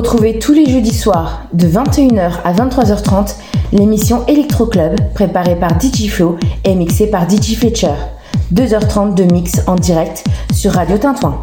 Retrouvez tous les jeudis soirs de 21h à 23h30 l'émission Electro Club préparée par Digiflow et mixée par DigiFletcher. 2h30 de mix en direct sur Radio Tintouin.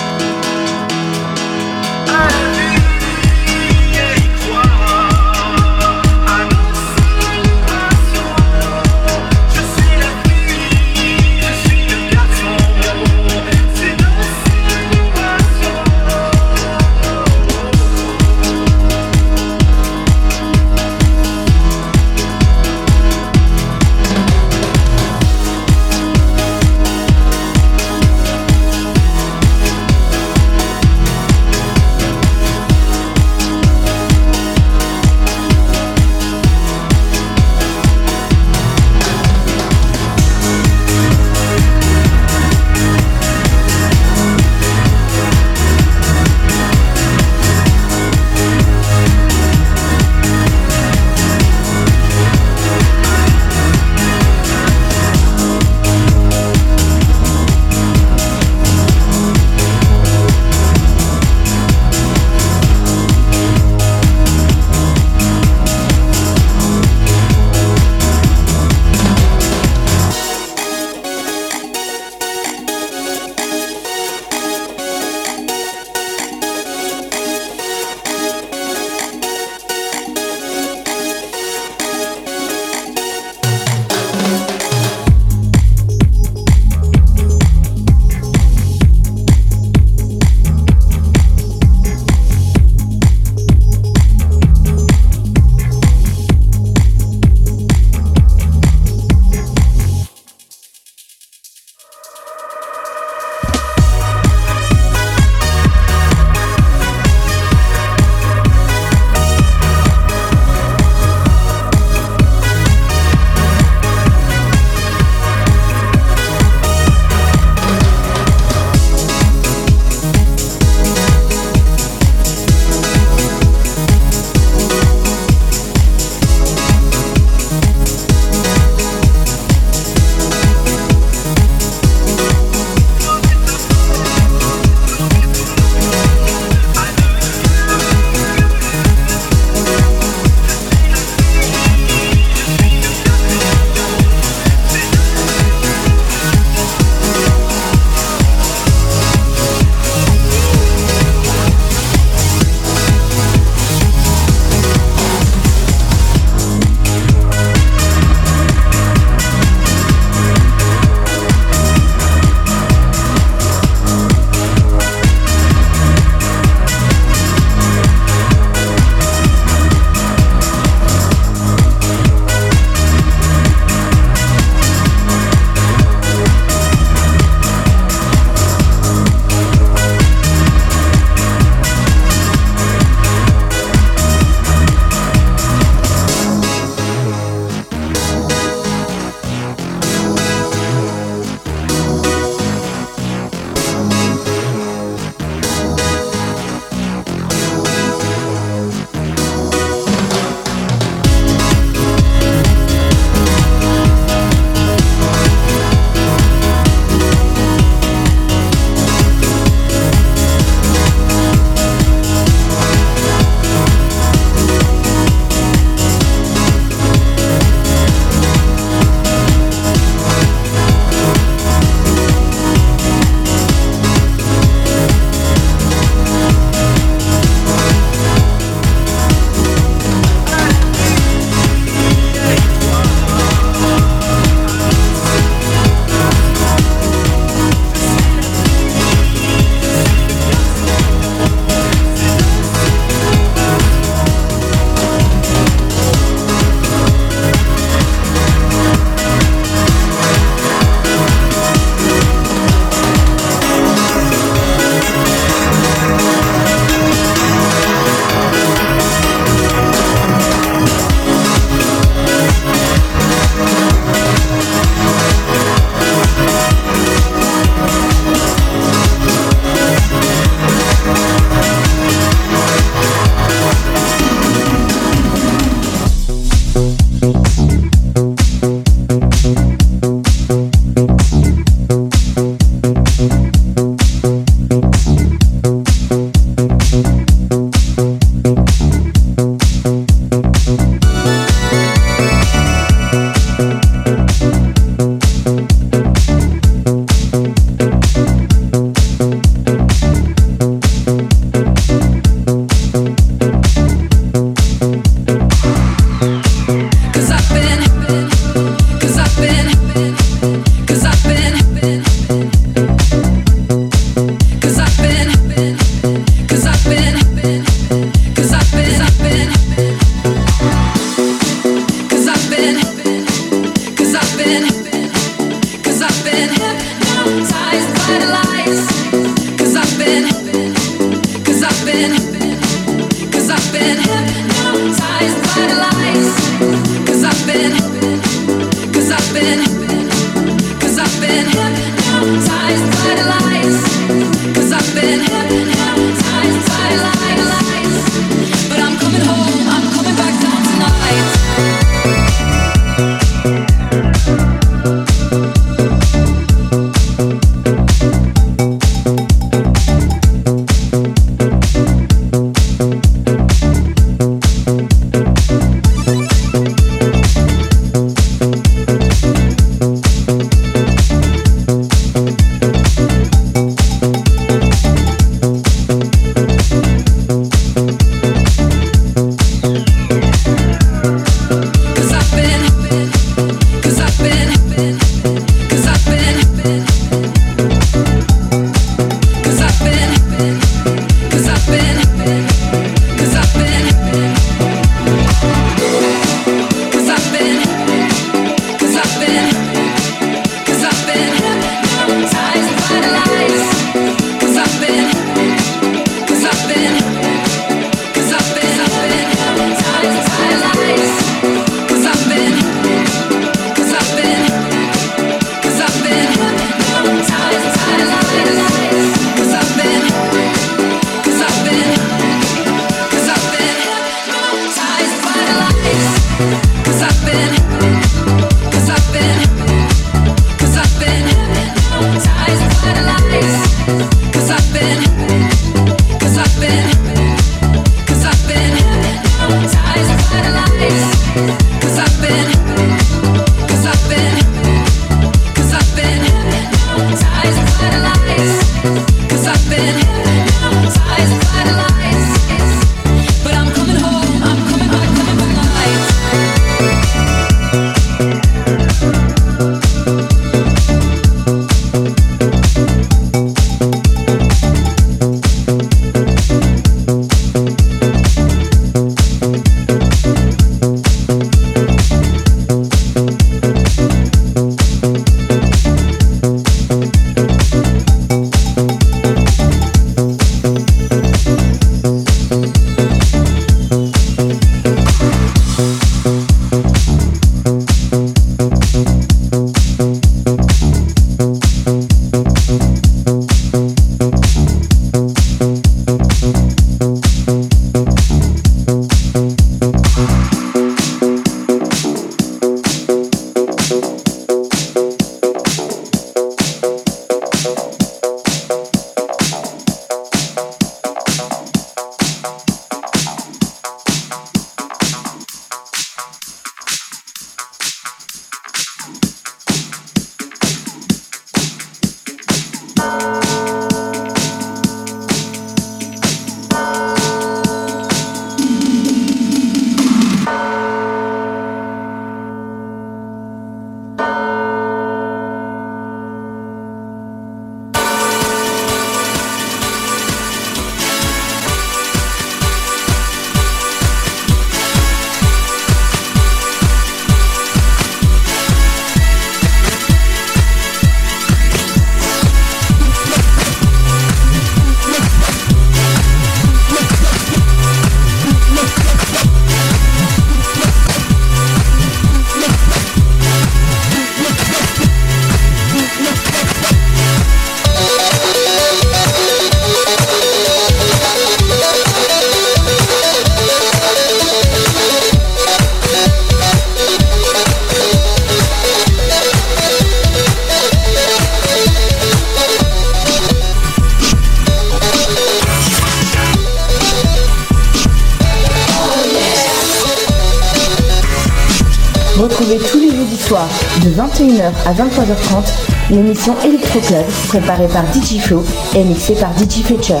L'émission Electro Club préparée par DJ Flo et mixée par DJ Fletcher.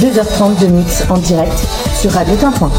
2h30 de mix en direct sur Radio Tinpoint.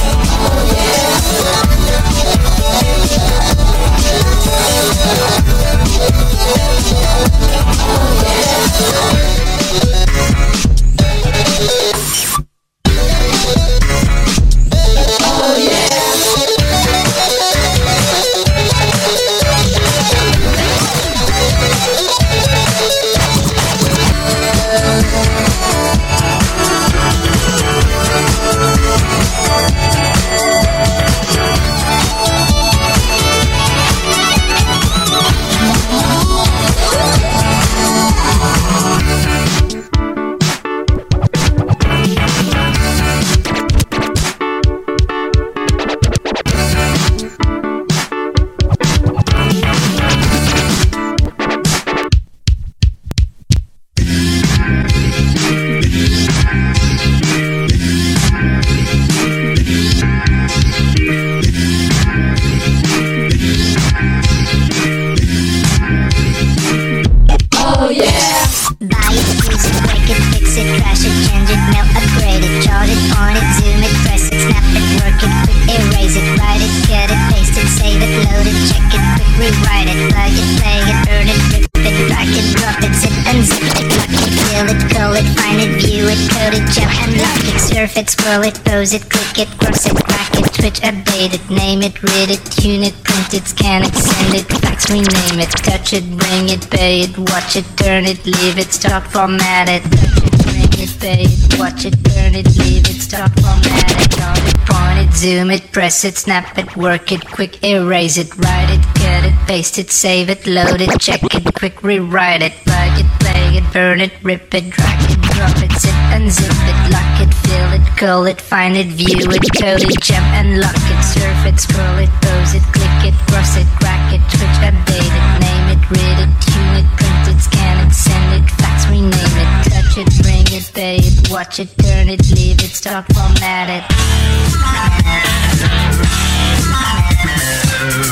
Scroll it, click it, cross it, crack it, twitch, update it, name it, read it, tune it, print it, scan it, send it, fax, rename it, touch it, bring it, pay it, watch it, turn it, leave it, stop, format it, touch it, bring it, pay it, watch it, turn it, leave it, stop, format it, on it, point it, zoom it, press it, snap it, work it, quick erase it, write it, cut it, paste it, save it, load it, check it, quick rewrite it, plug it, play it, burn it, rip it, drag it, drop it, zip and zip it, lock it, fill it, call it, find it, view it, code it, jump and lock it, surf it, scroll it, pose it, click it, cross it, crack it, twitch, update it, name it, read it, tune it, print it, scan it, send it, fax, rename it, touch it, bring it, pay it, watch it, turn it, leave it, start, format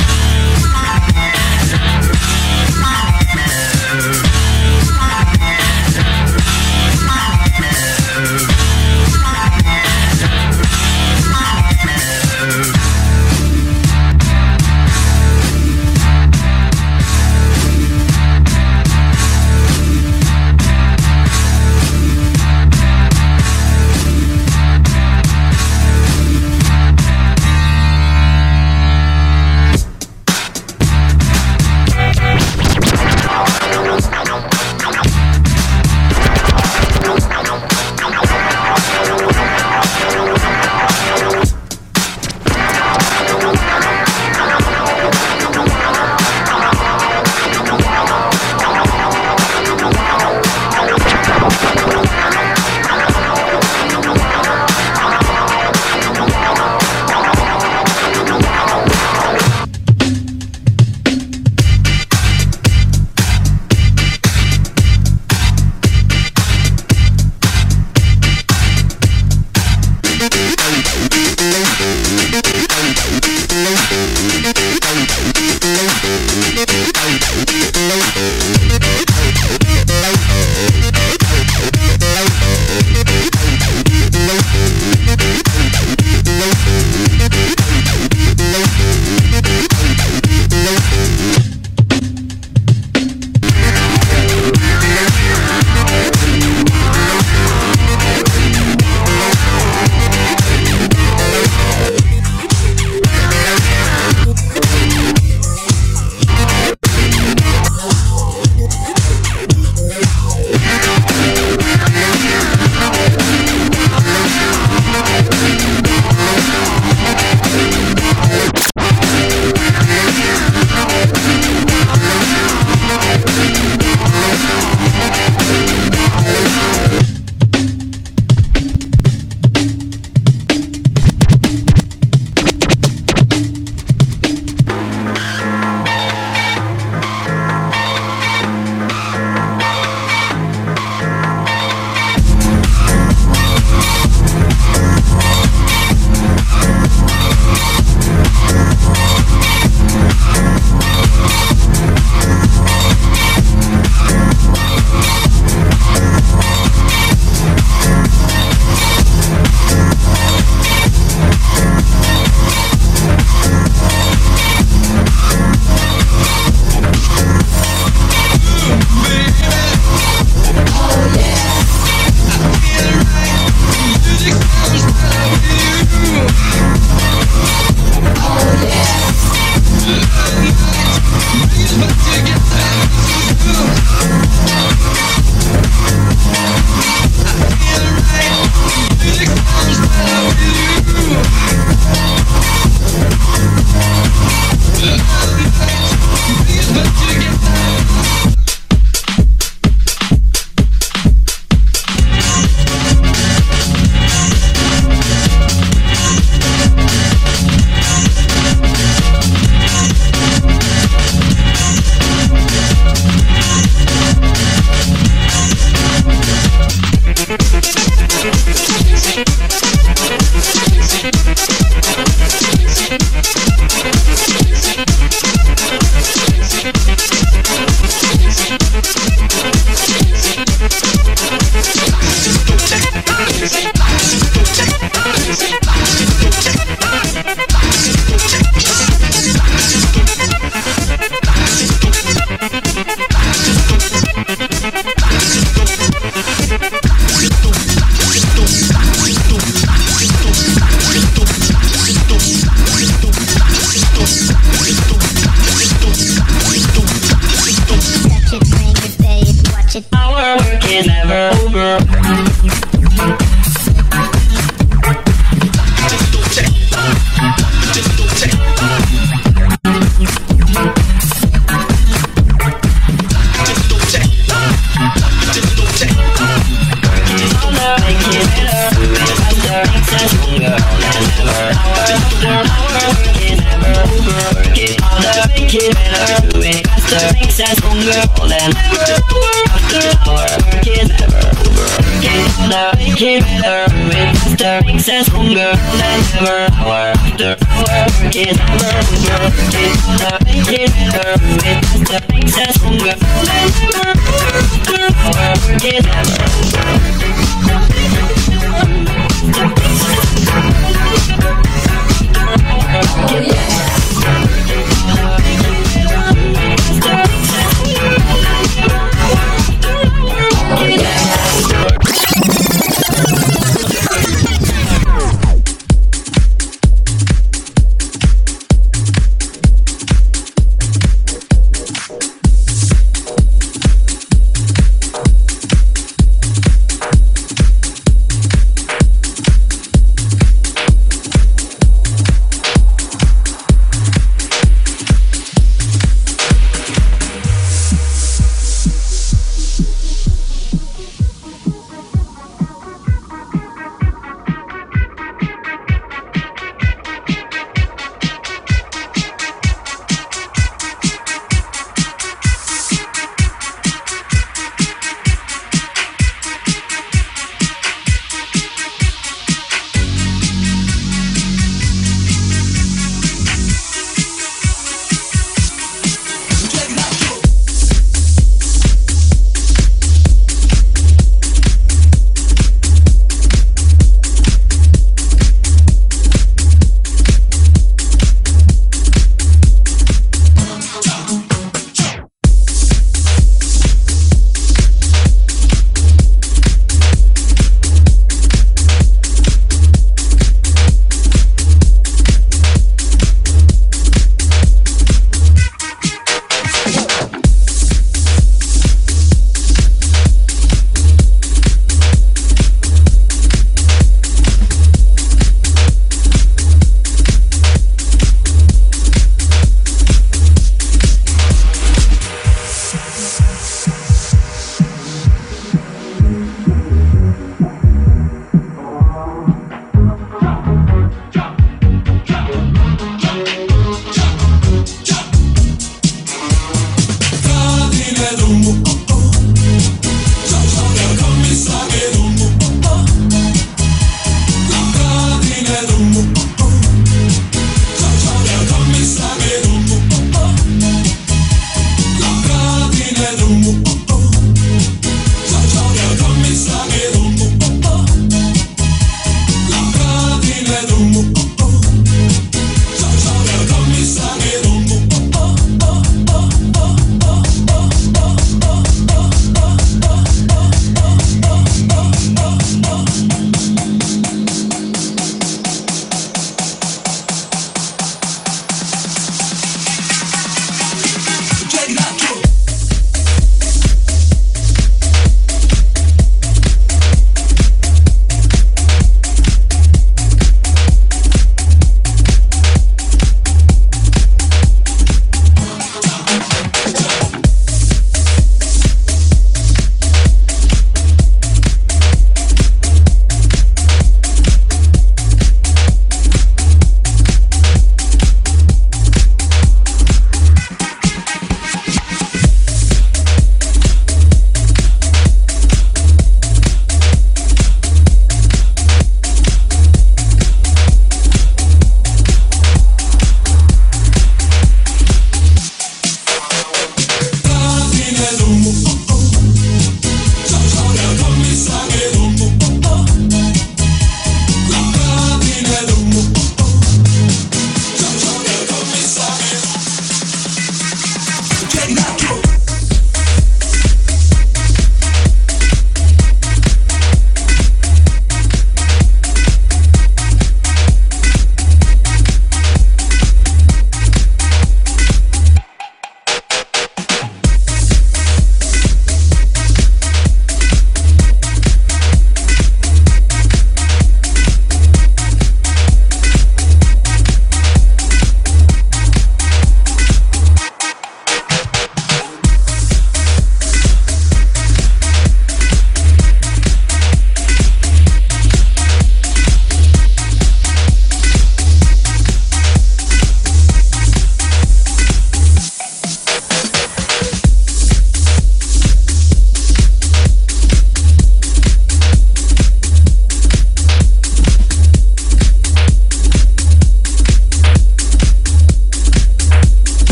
it.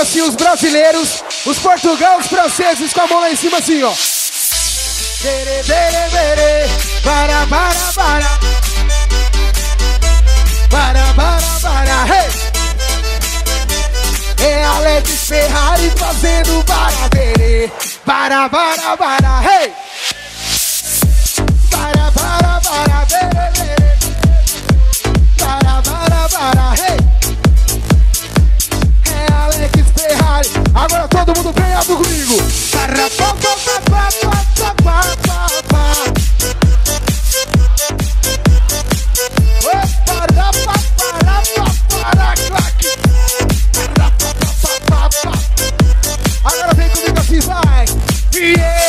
Mundo assim, os brasileiros, os portugueses, os franceses, com a mão lá em cima assim, ó. Bere, bere, bere, para, para, para. Para, para, para, hey! É Alex Ferrari fazendo para bere. Para, para, para, hey! Para, para, para, bere, bere. Para, para, para, hey! Agora todo mundo vem alto comigo. Agora vem comigo assim, vai. Yeah. É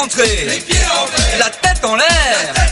ventrée, les pieds en l'air, la tête en l'air.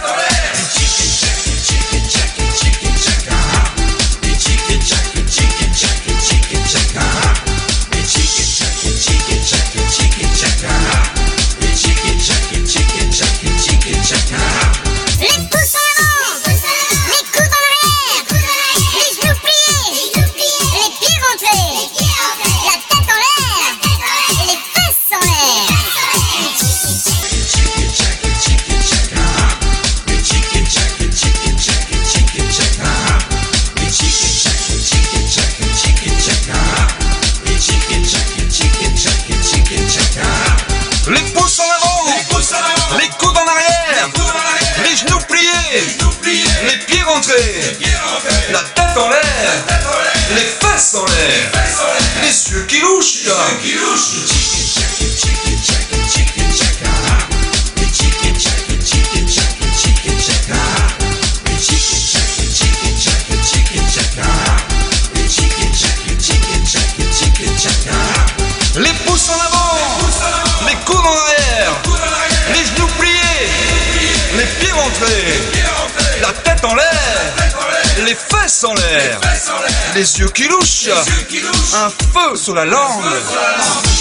sur la langue.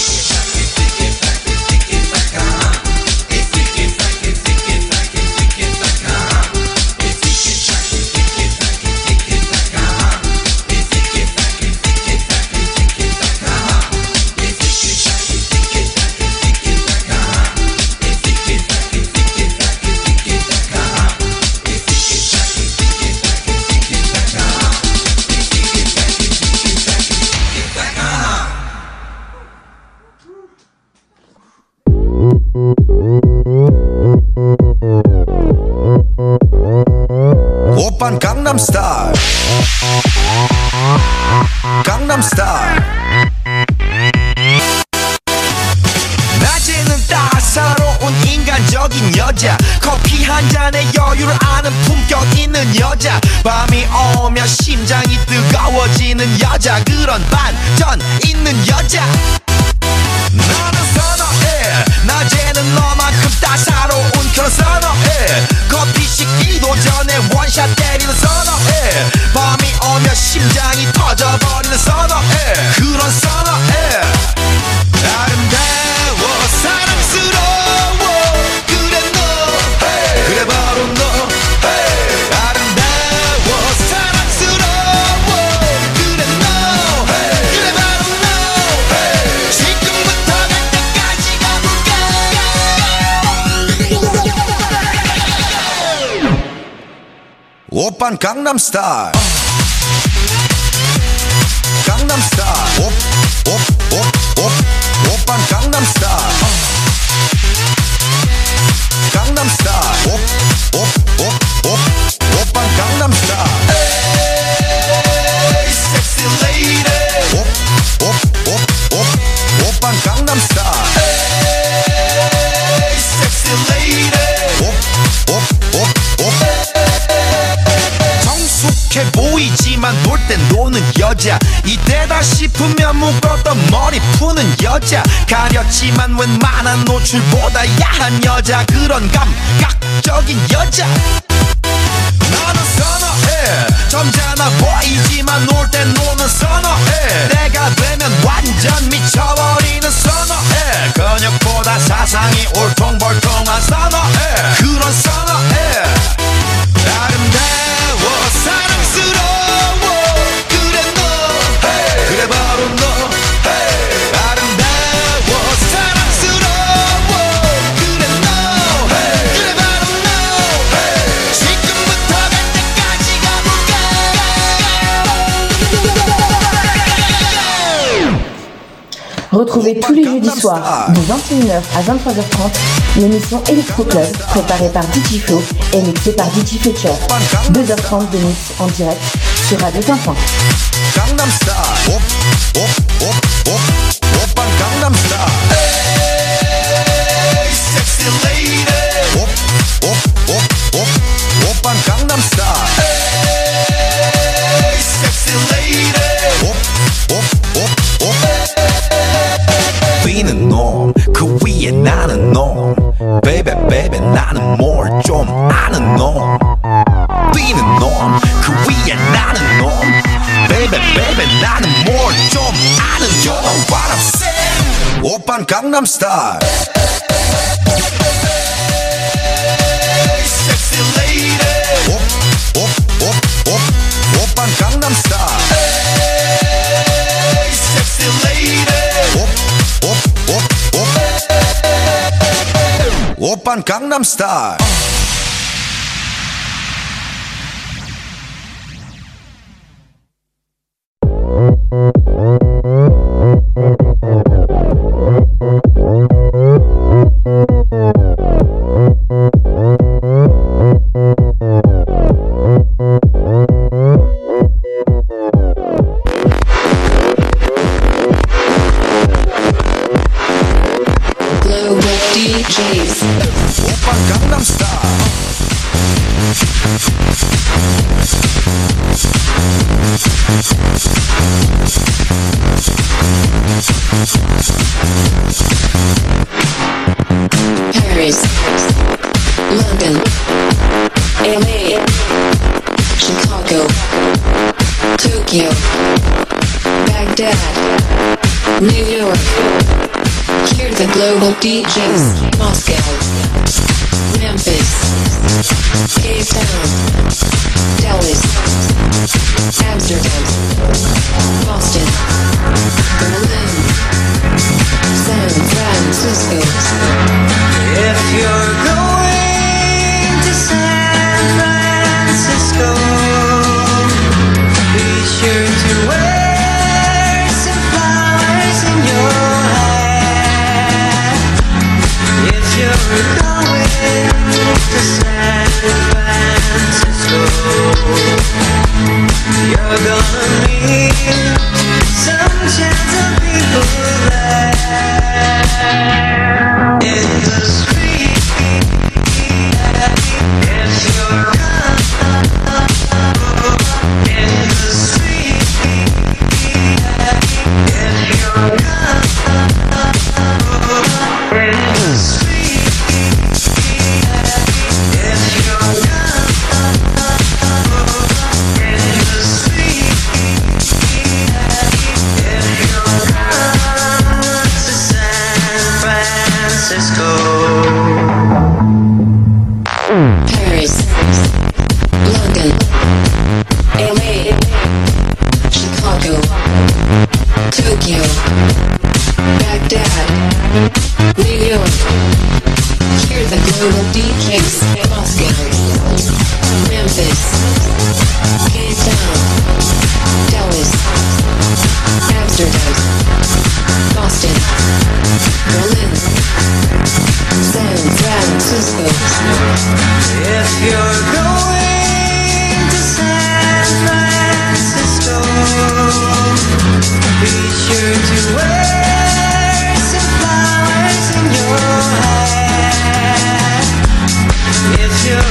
star. Retrouvez tous les jeudis soirs de 21h à 23h30 l'émission Electro Club préparée par DJ Flo et mixée par DJ Fetcher. 2h30 de mix en direct sur Radio Pimpin. Hey, sexy lady. Gangnam Style. Sexy lady. Gangnam Style. Sexy lady. Gangnam Style.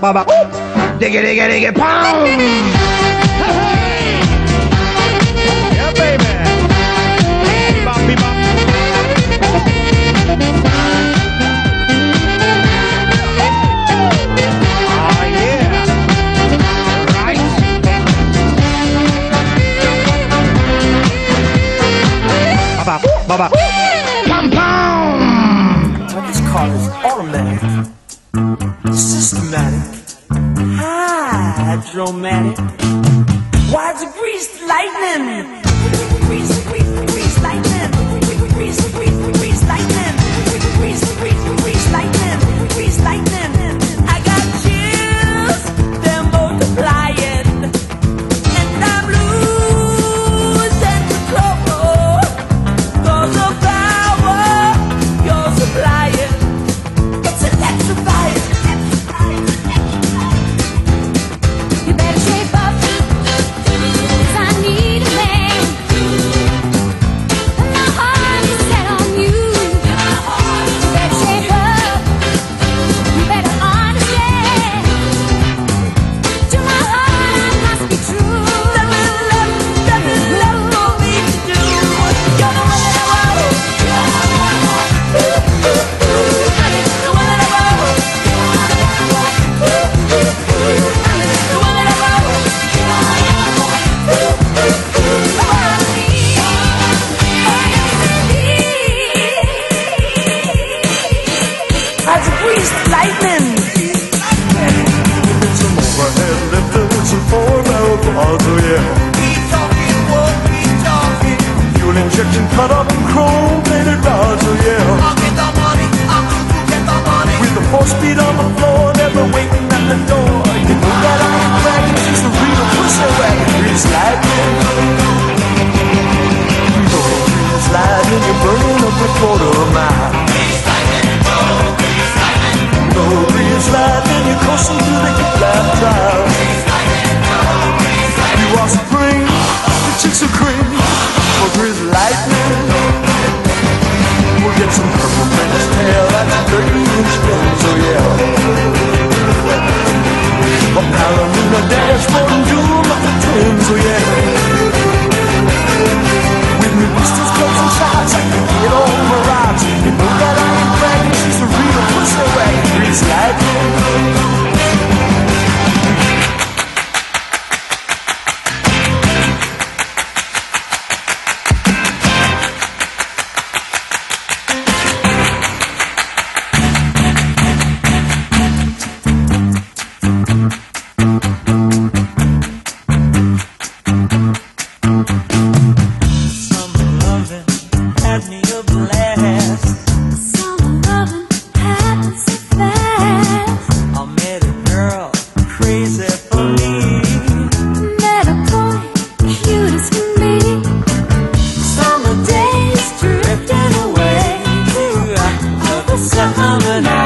baba whoop Diggy diggy diggy pound summer night.